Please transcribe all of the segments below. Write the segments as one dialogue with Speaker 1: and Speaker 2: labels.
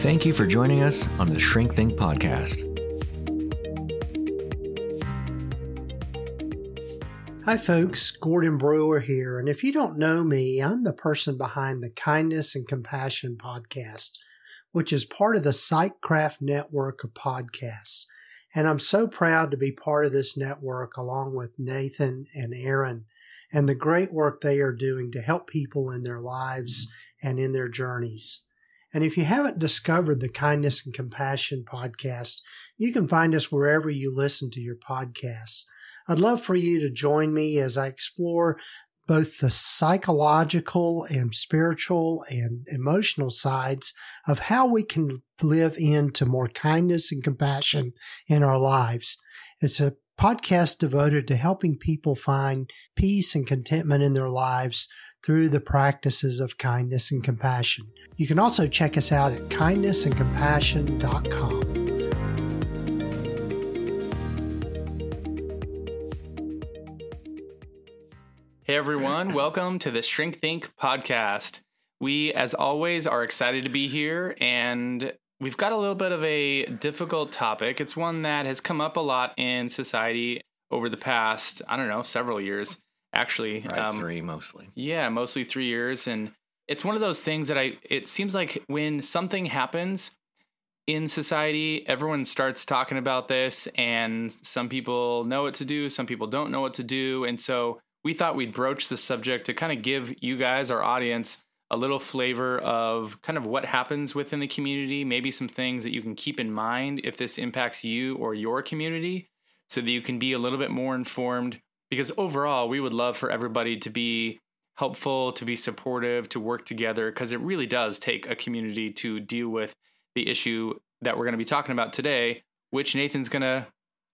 Speaker 1: Thank you for joining us on the Shrink Think podcast.
Speaker 2: Hi, folks. Gordon Brewer here. And if you don't know me, I'm the person behind the Kindness and Compassion podcast, which is part of the Psychcraft network of podcasts. And I'm so proud to be part of this network along with Nathan and Aaron and the great work they are doing to help people in their lives and in their journeys. And if you haven't discovered the Kindness and Compassion podcast, you can find us wherever you listen to your podcasts. I'd love for you to join me as I explore both the psychological and spiritual and emotional sides of how we can live into more kindness and compassion in our lives. It's a podcast devoted to helping people find peace and contentment in their lives through the practices of kindness and compassion. You can also check us out at kindnessandcompassion.com.
Speaker 3: Hey everyone, welcome to the Shrink Think podcast. We, as always, are excited to be here and we've got a little bit of a difficult topic. It's one that has come up a lot in society over the past, I don't know, several years actually.
Speaker 1: Right, um, three mostly.
Speaker 3: Yeah, mostly three years. And it's one of those things that I, it seems like when something happens in society, everyone starts talking about this, and some people know what to do, some people don't know what to do. And so we thought we'd broach the subject to kind of give you guys, our audience, a little flavor of kind of what happens within the community, maybe some things that you can keep in mind if this impacts you or your community, so that you can be a little bit more informed because overall we would love for everybody to be helpful to be supportive to work together because it really does take a community to deal with the issue that we're going to be talking about today which nathan's going to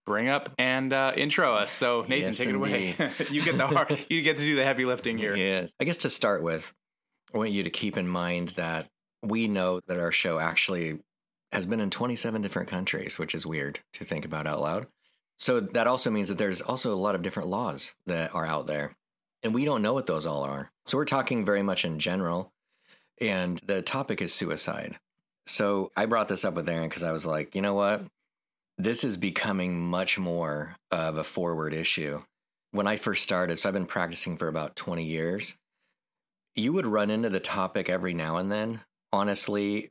Speaker 3: bring up and uh, intro us. So nathan yes, take indeed. it away. you get the hard you get to do the heavy lifting here.
Speaker 1: Yes. I guess to start with i want you to keep in mind that we know that our show actually has been in 27 different countries which is weird to think about out loud so that also means that there's also a lot of different laws that are out there, and we don't know what those all are. So we're talking very much in general, and the topic is suicide. So I brought this up with Aaron because I was like, you know what? This is becoming much more of a forward issue. When I first started, so I've been practicing for about 20 years, you would run into the topic every now and then. Honestly,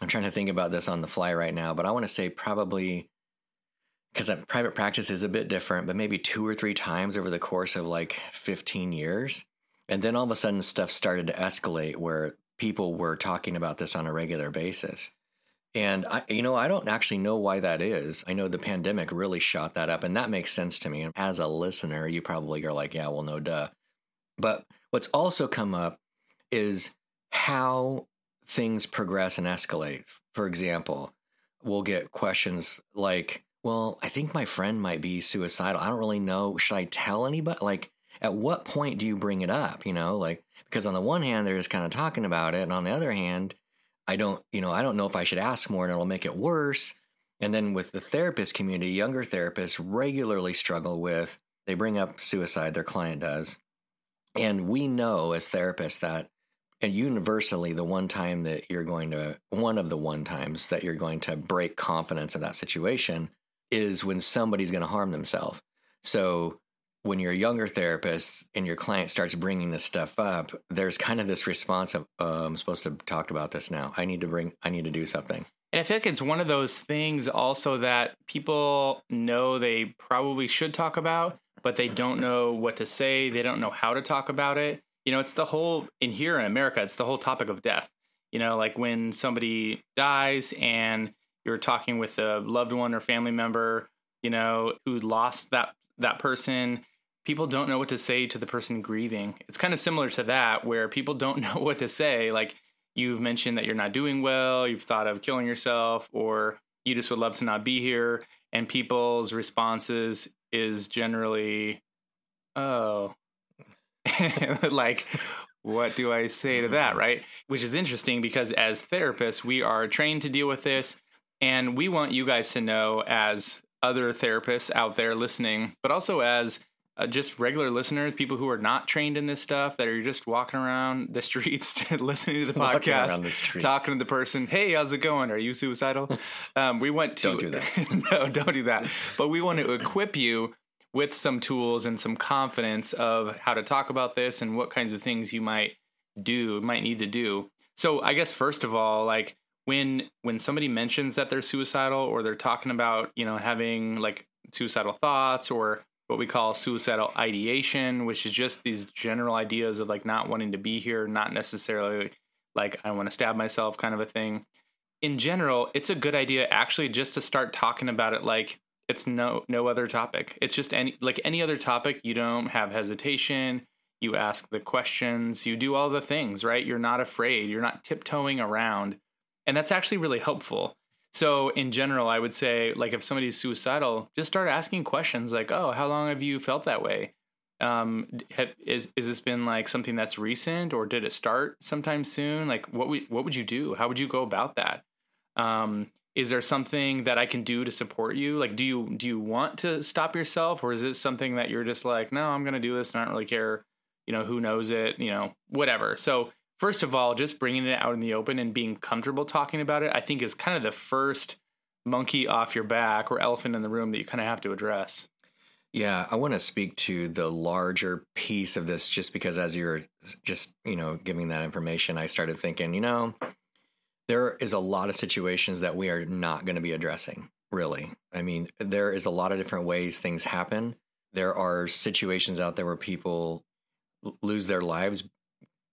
Speaker 1: I'm trying to think about this on the fly right now, but I want to say probably because uh, private practice is a bit different, but maybe two or three times over the course of like 15 years. And then all of a sudden, stuff started to escalate where people were talking about this on a regular basis. And I, you know, I don't actually know why that is. I know the pandemic really shot that up, and that makes sense to me. And as a listener, you probably are like, yeah, well, no, duh. But what's also come up is how things progress and escalate. For example, we'll get questions like, well, I think my friend might be suicidal. I don't really know. Should I tell anybody? Like, at what point do you bring it up? You know, like, because on the one hand, they're just kind of talking about it. And on the other hand, I don't, you know, I don't know if I should ask more and it'll make it worse. And then with the therapist community, younger therapists regularly struggle with, they bring up suicide, their client does. And we know as therapists that and universally the one time that you're going to one of the one times that you're going to break confidence in that situation is when somebody's going to harm themselves. So when you're a younger therapist and your client starts bringing this stuff up, there's kind of this response of, uh, I'm supposed to talk about this now. I need to bring, I need to do something.
Speaker 3: And I feel like it's one of those things also that people know they probably should talk about, but they don't know what to say. They don't know how to talk about it. You know, it's the whole, in here in America, it's the whole topic of death. You know, like when somebody dies and you're talking with a loved one or family member, you know, who lost that that person, people don't know what to say to the person grieving. It's kind of similar to that where people don't know what to say. Like you've mentioned that you're not doing well, you've thought of killing yourself, or you just would love to not be here. And people's responses is generally, oh, like, what do I say to that? Mm-hmm. Right. Which is interesting because as therapists, we are trained to deal with this. And we want you guys to know, as other therapists out there listening, but also as uh, just regular listeners, people who are not trained in this stuff, that are just walking around the streets, listening to the podcast, the talking to the person. Hey, how's it going? Are you suicidal? Um, we want to
Speaker 1: don't do that.
Speaker 3: no, don't do that. But we want to equip you with some tools and some confidence of how to talk about this and what kinds of things you might do, might need to do. So I guess first of all, like when when somebody mentions that they're suicidal or they're talking about, you know, having like suicidal thoughts or what we call suicidal ideation, which is just these general ideas of like not wanting to be here, not necessarily like I want to stab myself kind of a thing. In general, it's a good idea actually just to start talking about it like it's no no other topic. It's just any like any other topic, you don't have hesitation, you ask the questions, you do all the things, right? You're not afraid, you're not tiptoeing around. And that's actually really helpful so in general, I would say like if somebody's suicidal, just start asking questions like, "Oh, how long have you felt that way? Um, have, is is this been like something that's recent, or did it start sometime soon? Like, what would what would you do? How would you go about that? Um, is there something that I can do to support you? Like, do you do you want to stop yourself, or is it something that you're just like, no, I'm going to do this, and I don't really care, you know, who knows it, you know, whatever. So first of all, just bringing it out in the open and being comfortable talking about it, I think is kind of the first monkey off your back or elephant in the room that you kind of have to address.
Speaker 1: Yeah, I want to speak to the larger piece of this just because as you're just, you know, giving that information, I started thinking, you know, there is a lot of situations that we are not going to be addressing, really. I mean, there is a lot of different ways things happen. There are situations out there where people lose their lives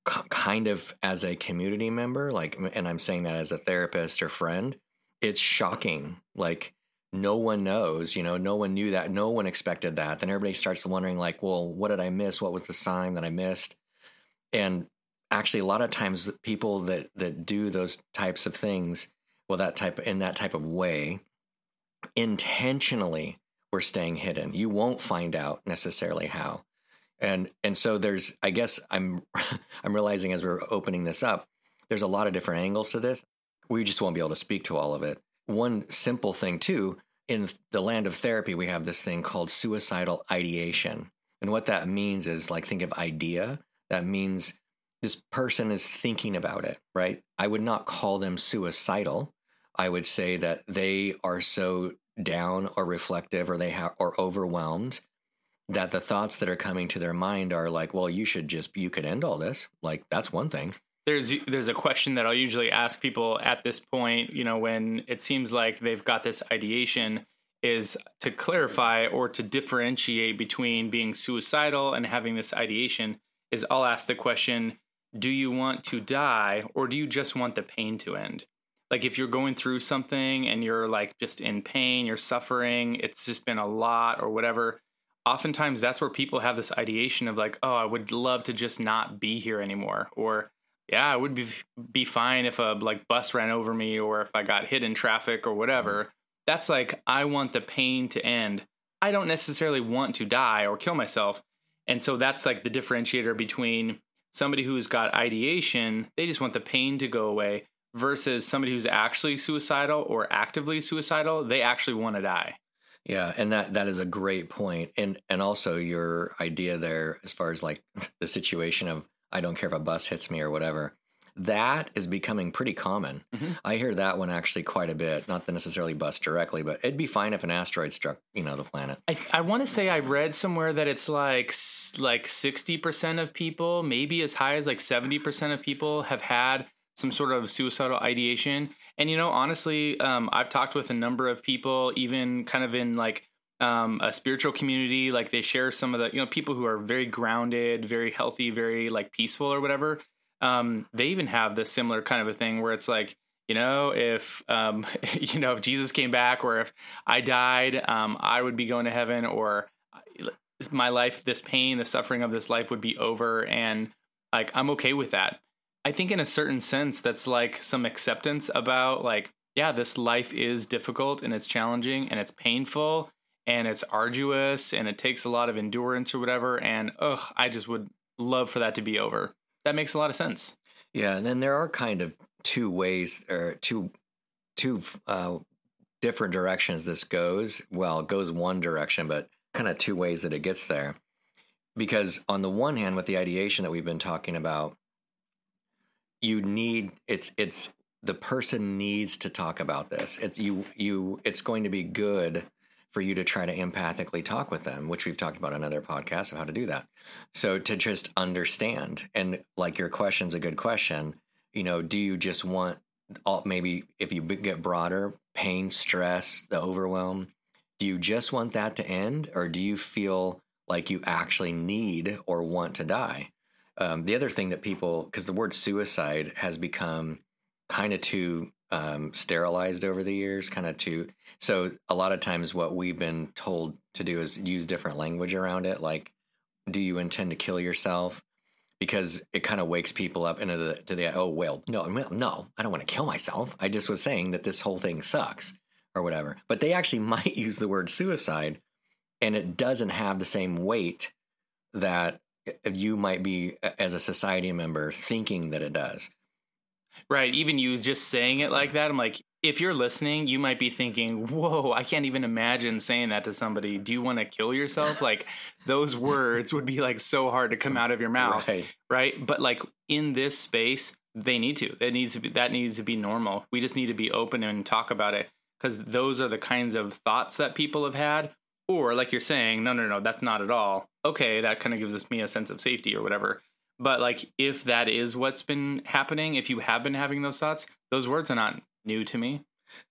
Speaker 1: kind of as a community member, like, and I'm saying that as a therapist or friend, it's shocking. Like, no one knows, you know, no one knew that, no one expected that. Then everybody starts wondering, like, well, what did I miss? What was the sign that I missed? And actually, a lot of times, people that that do those types of things, well, that type in that type of way, intentionally, we're staying hidden. You won't find out necessarily how and and so there's i guess i'm i'm realizing as we're opening this up there's a lot of different angles to this. We just won't be able to speak to all of it. One simple thing too in the land of therapy we have this thing called suicidal ideation. And what that means is like think of idea. That means this person is thinking about it right? I would not call them suicidal. I would say that they are so down or reflective or they have or overwhelmed that the thoughts that are coming to their mind are like, well, you should just you could end all this. Like that's one thing.
Speaker 3: There's there's a question that I'll usually ask people at this point, you know, when it seems like they've got this ideation is to clarify or to differentiate between being suicidal and having this ideation is I'll ask the question, do you want to die or do you just want the pain to end? Like if you're going through something and you're like just in pain, you're suffering, it's just been a lot or whatever, oftentimes that's where people have this ideation of like, oh, I would love to just not be here anymore, or yeah, I would be be fine if a like bus ran over me or if I got hit in traffic or whatever. That's like I want the pain to end. I don't necessarily want to die or kill myself. And so that's like the differentiator between somebody who's got ideation, they just want the pain to go away, versus somebody who's actually suicidal or actively suicidal, they actually want to die.
Speaker 1: Yeah, and that that is a great point. And and also your idea there as far as like the situation of I don't care if a bus hits me or whatever. That is becoming pretty common. Mm-hmm. I hear that one actually quite a bit. Not the necessarily bus directly, but it'd be fine if an asteroid struck, you know, the planet.
Speaker 3: I, I want to say I read somewhere that it's like like sixty percent of people, maybe as high as like seventy percent of people, have had some sort of suicidal ideation. And you know, honestly, um, I've talked with a number of people, even kind of in like um, a spiritual community. Like they share some of the you know people who are very grounded, very healthy, very like peaceful or whatever. Um, they even have this similar kind of a thing where it's like you know if um, you know if jesus came back or if i died um, i would be going to heaven or uh, my life this pain the suffering of this life would be over and like i'm okay with that I think in a certain sense, that's like some acceptance about like, yeah, this life is difficult and it's challenging and it's painful and it's arduous and it takes a lot of endurance or whatever. And ugh, I just would love for that to be over. That makes a lot of sense.
Speaker 1: Yeah, and then there are kind of two ways or two two uh, different directions this goes. Well, it goes one direction, but kind of two ways that it gets there. Because on the one hand, with the ideation that we've been talking about, you need it's it's the person needs to talk about this. It's you you it's going to be good for you to try to empathically talk with them, which we've talked about in other podcasts of how to do that. So to just understand and like your question's a good question. You know, do you just want all, maybe if you get broader, pain, stress, the overwhelm, do you just want that to end or do you feel like you actually need or want to die? Um, the other thing that people, because the word suicide has become kind of too um, sterilized over the years, kind of to. So a lot of times, what we've been told to do is use different language around it. Like, do you intend to kill yourself? Because it kind of wakes people up into the to the oh well no no I don't want to kill myself. I just was saying that this whole thing sucks or whatever. But they actually might use the word suicide, and it doesn't have the same weight that you might be as a society member thinking that it does.
Speaker 3: Right. Even you just saying it like that, I'm like, if you're listening, you might be thinking, whoa, I can't even imagine saying that to somebody. Do you want to kill yourself? Like, those words would be like so hard to come out of your mouth. Right. Right. But like in this space, they need to. It needs to be that needs to be normal. We just need to be open and talk about it because those are the kinds of thoughts that people have had. Or like you're saying, no, no, no, that's not at all. Okay, that kind of gives us me a sense of safety or whatever. But like if that is what's been happening, if you have been having those thoughts, those words are not new to me.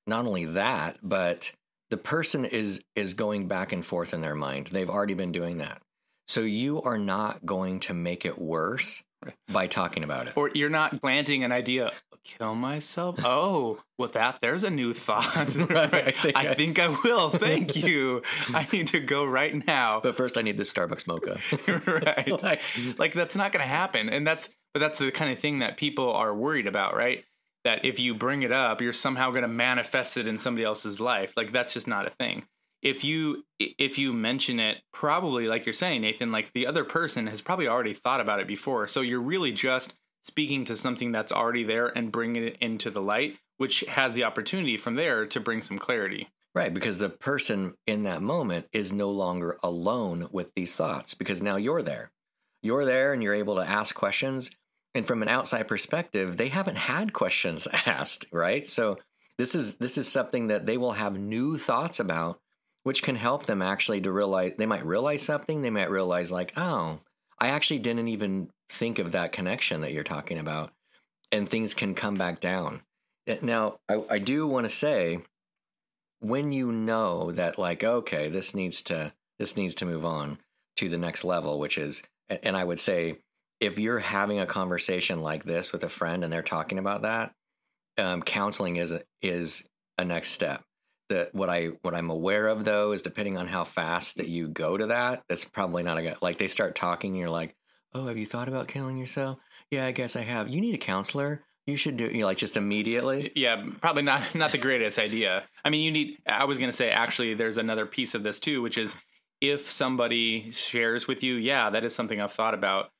Speaker 1: Not only that, but the person is is going back and forth in their mind. They've already been doing that. So you are not going to make it worse by talking about it.
Speaker 3: Or you're not planting an idea, kill myself? Oh, well, that there's a new thought. right. I, think I, I, think I will. Thank you. I need to go right now.
Speaker 1: But first, I need this Starbucks mocha.
Speaker 3: right. like, like that's not going to happen. And that's, but that's the kind of thing that people are worried about, right? That if you bring it up, you're somehow going to manifest it in somebody else's life. Like that's just not a thing if you if you mention it probably like you're saying nathan like the other person has probably already thought about it before so you're really just speaking to something that's already there and bringing it into the light which has the opportunity from there to bring some clarity.
Speaker 1: Right because the person in that moment is no longer alone with these thoughts because now you're there. You're there and you're able to ask questions and from an outside perspective they haven't had questions asked right? So this is this is something that they will have new thoughts about which can help them actually to realize they might realize something they might realize like oh i actually didn't even think of that connection that you're talking about and things can come back down. Eh, now i, I do want to say when you know that like okay this needs to this needs to move on to the next level which is and i would say if you're having a conversation like this with a friend and they're talking about that um, counseling is a, is a next step that what I what I'm aware of though is depending on how fast that you go to that, that's probably not a good. Like they start talking, and you're like, "Oh, have you thought about killing yourself?" Yeah, I guess I have. You need a counselor. You should do you know, like just immediately.
Speaker 3: Yeah, probably not not the greatest idea. I mean, you need. I was to say actually, there's another piece of this too, which is if somebody shares with you, yeah, that is something I've thought about.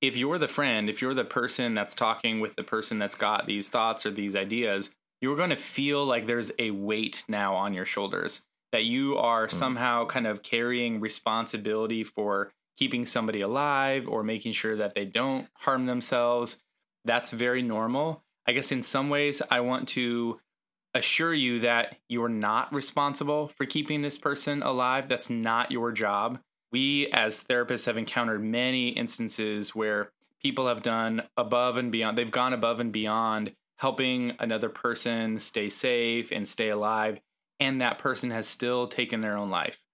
Speaker 3: If you're the friend, if you're the person that's talking with the person that's got these thoughts or these ideas, you're going to feel like there's a weight now on your shoulders that you are mm. somehow kind of carrying responsibility for keeping somebody alive or making sure that they don't harm themselves. That's very normal. I guess in some ways, I want to assure you that you're not responsible for keeping this person alive. That's not your job. We, as therapists, have encountered many instances where people have done above and beyond, they've gone above and beyond helping another person stay safe and stay alive and that person has still taken their own life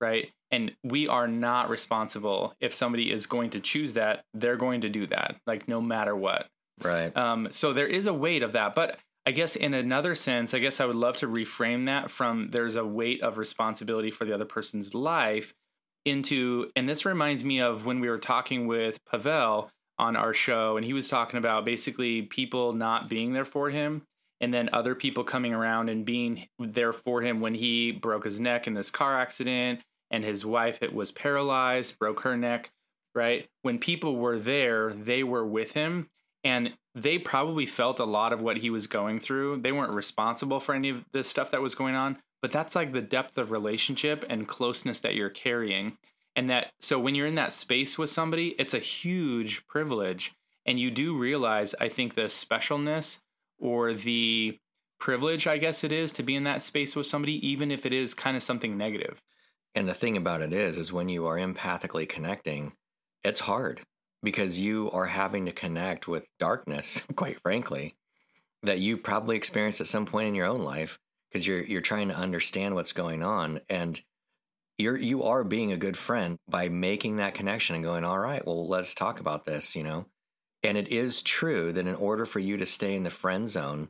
Speaker 3: right? And we are not responsible. If somebody is going to choose that they're going to do that like no matter what.
Speaker 1: Right.
Speaker 3: Um so there is a weight of that but i guess in another sense i guess i would love to reframe that from there's a weight of responsibility for the other person's life into and this reminds me of when we were talking with pavel on our show, and he was talking about basically people not being there for him, and then other people coming around and being there for him when he broke his neck in this car accident, and his wife it was paralyzed, broke her neck. Right when people were there, they were with him, and they probably felt a lot of what he was going through. They weren't responsible for any of the stuff that was going on, but that's like the depth of relationship and closeness that you're carrying. And that, so when you're in that space with somebody, it's a huge privilege. And you do realize, I think, the specialness or the privilege, I guess it is, to be in that space with somebody, even if it is kind of something negative.
Speaker 1: And the thing about it is, is when you are empathically connecting, it's hard because you are having to connect with darkness, quite frankly, that you probably experienced at some point in your own life because you're you're trying to understand what's going on and you're you are being a good friend by making that connection and going all right well let's talk about this you know? And it is true that in order for you to stay in the friend zone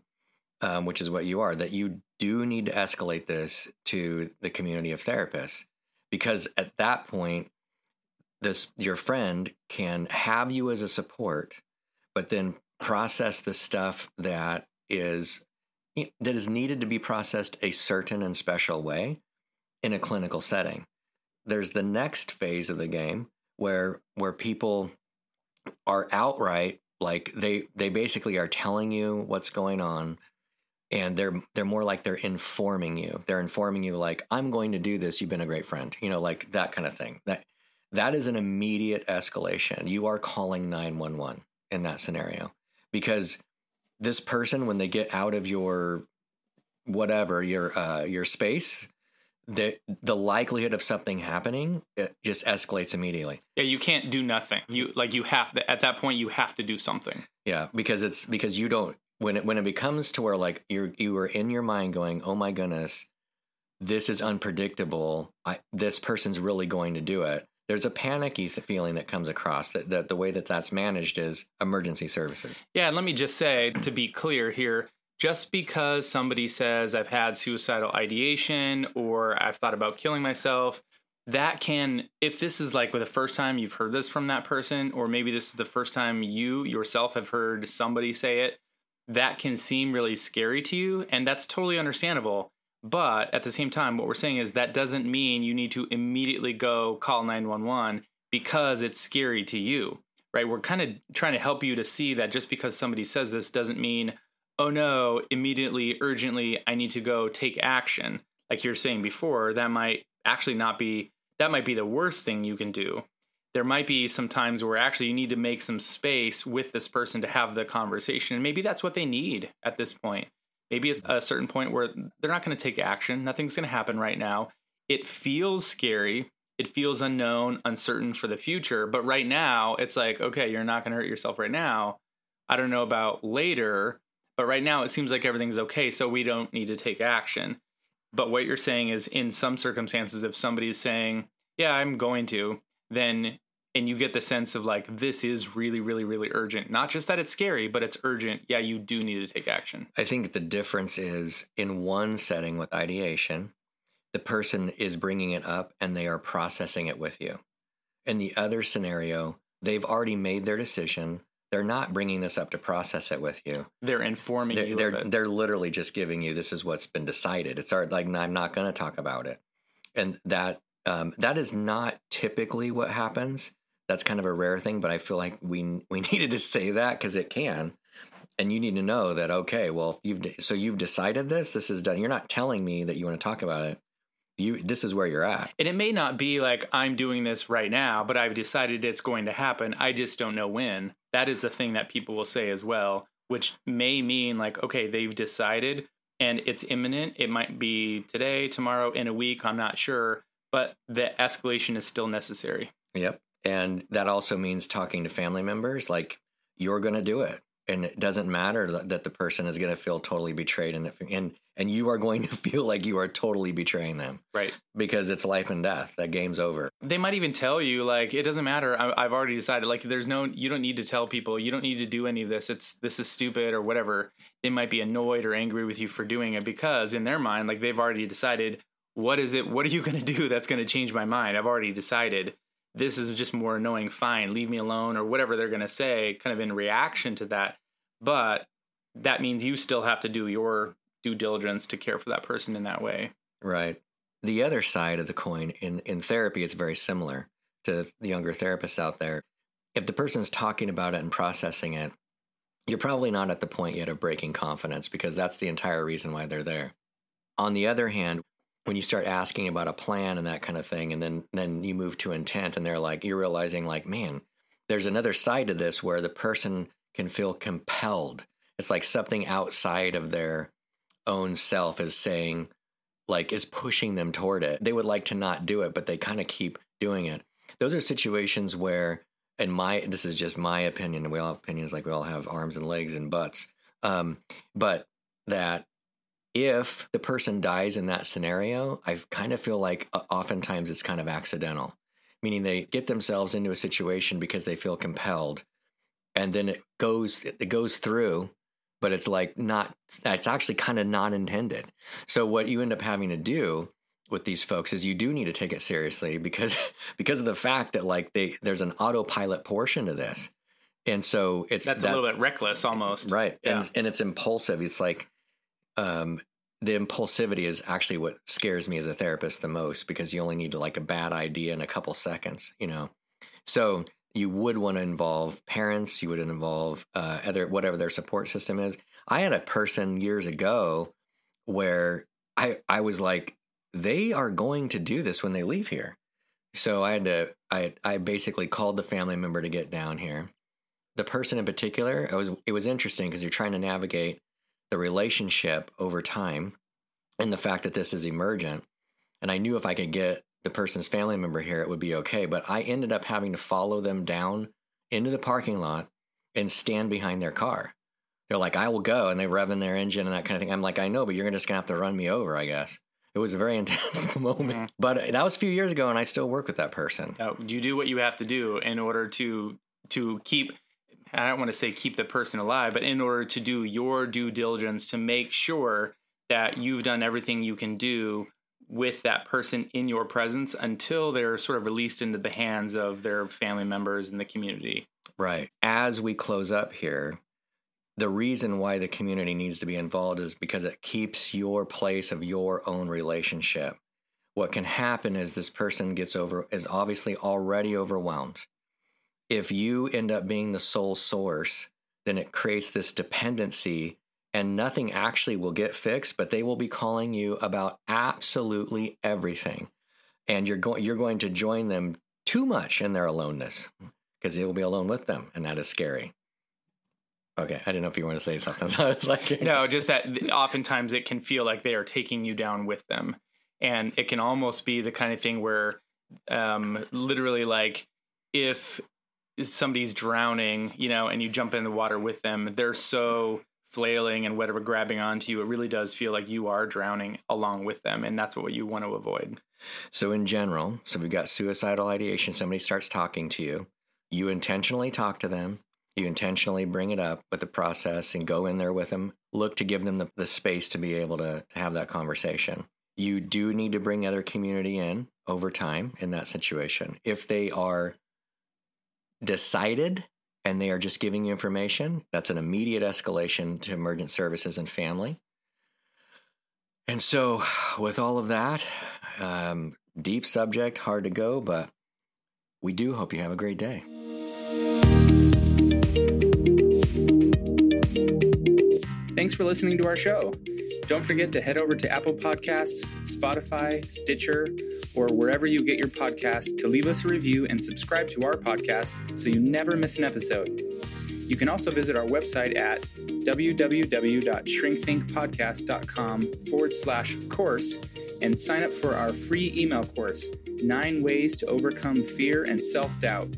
Speaker 1: um, which is what you are that you do need to escalate this to the community of therapists. Because at that point this your friend can have you as a support but then process the stuff that is that is needed to be processed a certain and special way in a clinical setting. There's the next phase of the game where where people are outright like they they basically are telling you what's going on and they're they're more like they're informing you. They're informing you like I'm going to do this, you've been a great friend. You know, like that kind of thing. That that is an immediate escalation. You are calling 911 in that scenario because this person when they get out of your whatever your uh, your space the the likelihood of something happening it just escalates immediately.
Speaker 3: Yeah you can't do nothing. You like you have to, at that point you have to do something.
Speaker 1: Yeah because it's because you don't when it when it becomes to where like you're you are in your mind going oh my goodness this is unpredictable. I, this person's really going to do it. There's a panicky feeling that comes across that, that the way that that's managed is emergency services.
Speaker 3: Yeah, and let me just say to be clear here, just because somebody says I've had suicidal ideation or I've thought about killing myself, that can if this is like the first time you've heard this from that person or maybe this is the first time you yourself have heard somebody say it, that can seem really scary to you and that's totally understandable. But at the same time, what we're saying is that doesn't mean you need to immediately go call 911 because it's scary to you, right? We're kind of trying to help you to see that just because somebody says this doesn't mean, oh no, immediately, urgently, I need to go take action. Like you're saying before, that might actually not be, that might be the worst thing you can do. There might be some times where actually you need to make some space with this person to have the conversation. And maybe that's what they need at this point Maybe it's a certain point where they're not going to take action. Nothing's going to happen right now. It feels scary. It feels unknown, uncertain for the future. But right now, it's like, okay, you're not going to hurt yourself right now. I don't know about later, but right now it seems like everything's okay. So we don't need to take action. But what you're saying is, in some circumstances, if somebody's saying, yeah, I'm going to, then and you get the sense of like this is really really really urgent not just that it's scary but it's urgent yeah you do need to take action
Speaker 1: i think the difference is in one setting with ideation the person is bringing it up and they are processing it with you in the other scenario they've already made their decision they're not bringing this up to process it with you
Speaker 3: they're informing
Speaker 1: they're,
Speaker 3: you
Speaker 1: they're, they're literally just giving you this is what's been decided it's hard like i'm not going to talk about it and that um, that is not typically what happens that's kind of a rare thing, but I feel like we we needed to say that because it can. And you need to know that okay, well, you've so you've decided this. This is done. You're not telling me that you want to talk about it. You this is where you're at.
Speaker 3: And it may not be like I'm doing this right now, but I've decided it's going to happen. I just don't know when. That is the thing that people will say as well, which may mean like okay, they've decided and it's imminent. It might be today, tomorrow, in a week. I'm not sure, but the escalation is still necessary.
Speaker 1: Yep. And that also means talking to family members like you're going to do it. And it doesn't matter that the person is going to feel totally betrayed and, and and you are going to feel like you are totally betraying them.
Speaker 3: Right.
Speaker 1: Because it's life and death. That game's over.
Speaker 3: They might even tell you like it doesn't matter. I, have already decided. Like there's no you don't need to tell people. You don't need to do any of this. It's this is stupid or whatever. They might be annoyed or angry with you for doing it because in their mind like they've already decided what is it what are you going to do that's going to change my mind? I've already decided this is just more annoying. Fine, leave me alone, or whatever they're going to say, kind of in reaction to that. But that means you still have to do your due diligence to care for that person in that way.
Speaker 1: Right. The other side of the coin in, in therapy, it's very similar to the younger therapists out there. If the person's talking about it and processing it, you're probably not at the point yet of breaking confidence because that's the entire reason why they're there. On the other hand, when you start asking about a plan and that kind of thing, and then then you move to intent, and they're like, you're realizing like, man, there's another side to this where the person can feel compelled. It's like something outside of their own self is saying, like, is pushing them toward it. They would like to not do it, but they kind of keep doing it. Those are situations where, and my this is just my opinion, we all have opinions, like we all have arms and legs and butts. Um, but that if the person dies in that scenario, I kind of feel like uh, oftentimes it's kind of accidental, meaning they get themselves into a situation because they feel compelled, and then it goes it goes through, but it's like not it's actually kind of not intended. So what you end up having to do with these folks is you do need to take it seriously because because of the fact that like they there's an autopilot portion to this. And so it's
Speaker 3: that's that, a little bit reckless almost.
Speaker 1: Right. Yeah. And and it's impulsive. It's like um, the impulsivity is actually what scares me as a therapist the most because you only need like a bad idea in a couple seconds, you know. So you would want to involve parents, you would involve uh, other whatever their support system is. I had a person years ago where I I was like, they are going to do this when they leave here. So I had to I I basically called the family member to get down here. The person in particular, it was it was interesting because you're trying to navigate the relationship over time and the fact that this is emergent. And I knew if I could get the person's family member here, it would be okay. But I ended up having to follow them down into the parking lot and stand behind their car. They're like, I will go. And they rev in their engine and that kind of thing. I'm like, I know, but you're just going to have to run me over, I guess. It was a very intense moment. Mm-hmm. But that was a few years ago, and I still work with that person.
Speaker 3: Uh, you do what you have to do in order to to keep I don't want to say keep the person alive, but in order to do your due diligence to make sure that you've done everything you can do with that person in your presence until they're sort of released into the hands of their family members in the community.
Speaker 1: Right. As we close up here, the reason why the community needs to be involved is because it keeps your place of your own relationship. What can happen is this person gets over is obviously already overwhelmed if you end up being the sole source, then it creates this dependency and nothing actually will get fixed, but they will be calling you about absolutely everything. And you're going you're going to join them too much in their aloneness because will be alone with them, and that is scary. Okay, I didn't know if you want to say something. So I was like,
Speaker 3: no, just that oftentimes it can feel like they are taking you down with them, and it can almost be the kind of thing where, um, literally, like if somebody's drowning, you know, and you jump in the water with them, they're so flailing and whatever grabbing onto you, it really does feel like you are drowning along with them. And that's what you want to avoid.
Speaker 1: So, in general, so we've got suicidal ideation. Somebody starts talking to you, you intentionally talk to them, you intentionally bring it up with the process and go in there with them, look to give them the, the space to be able to, to have that conversation. You do need to bring other community in over time in that situation. If they are decided and they are just giving you information, that's an immediate escalation to emergent services and family. And so, with all of that, um, deep subject, hard to go, but we do hope you have a great day.
Speaker 3: Thanks for listening to our show. Don't forget to head over to Apple Podcasts, Spotify, Stitcher, or wherever you get your podcasts to leave us a review and subscribe to our podcast so you never miss an episode. You can also visit our website at www.shrinkthinkpodcast.com forward slash course and sign up for our free email course, Nine Ways to Overcome Fear and Self Doubt.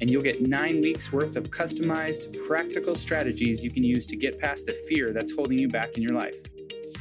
Speaker 3: And you'll get nine weeks worth of customized, practical strategies you can use to get past the fear that's holding you back in your life.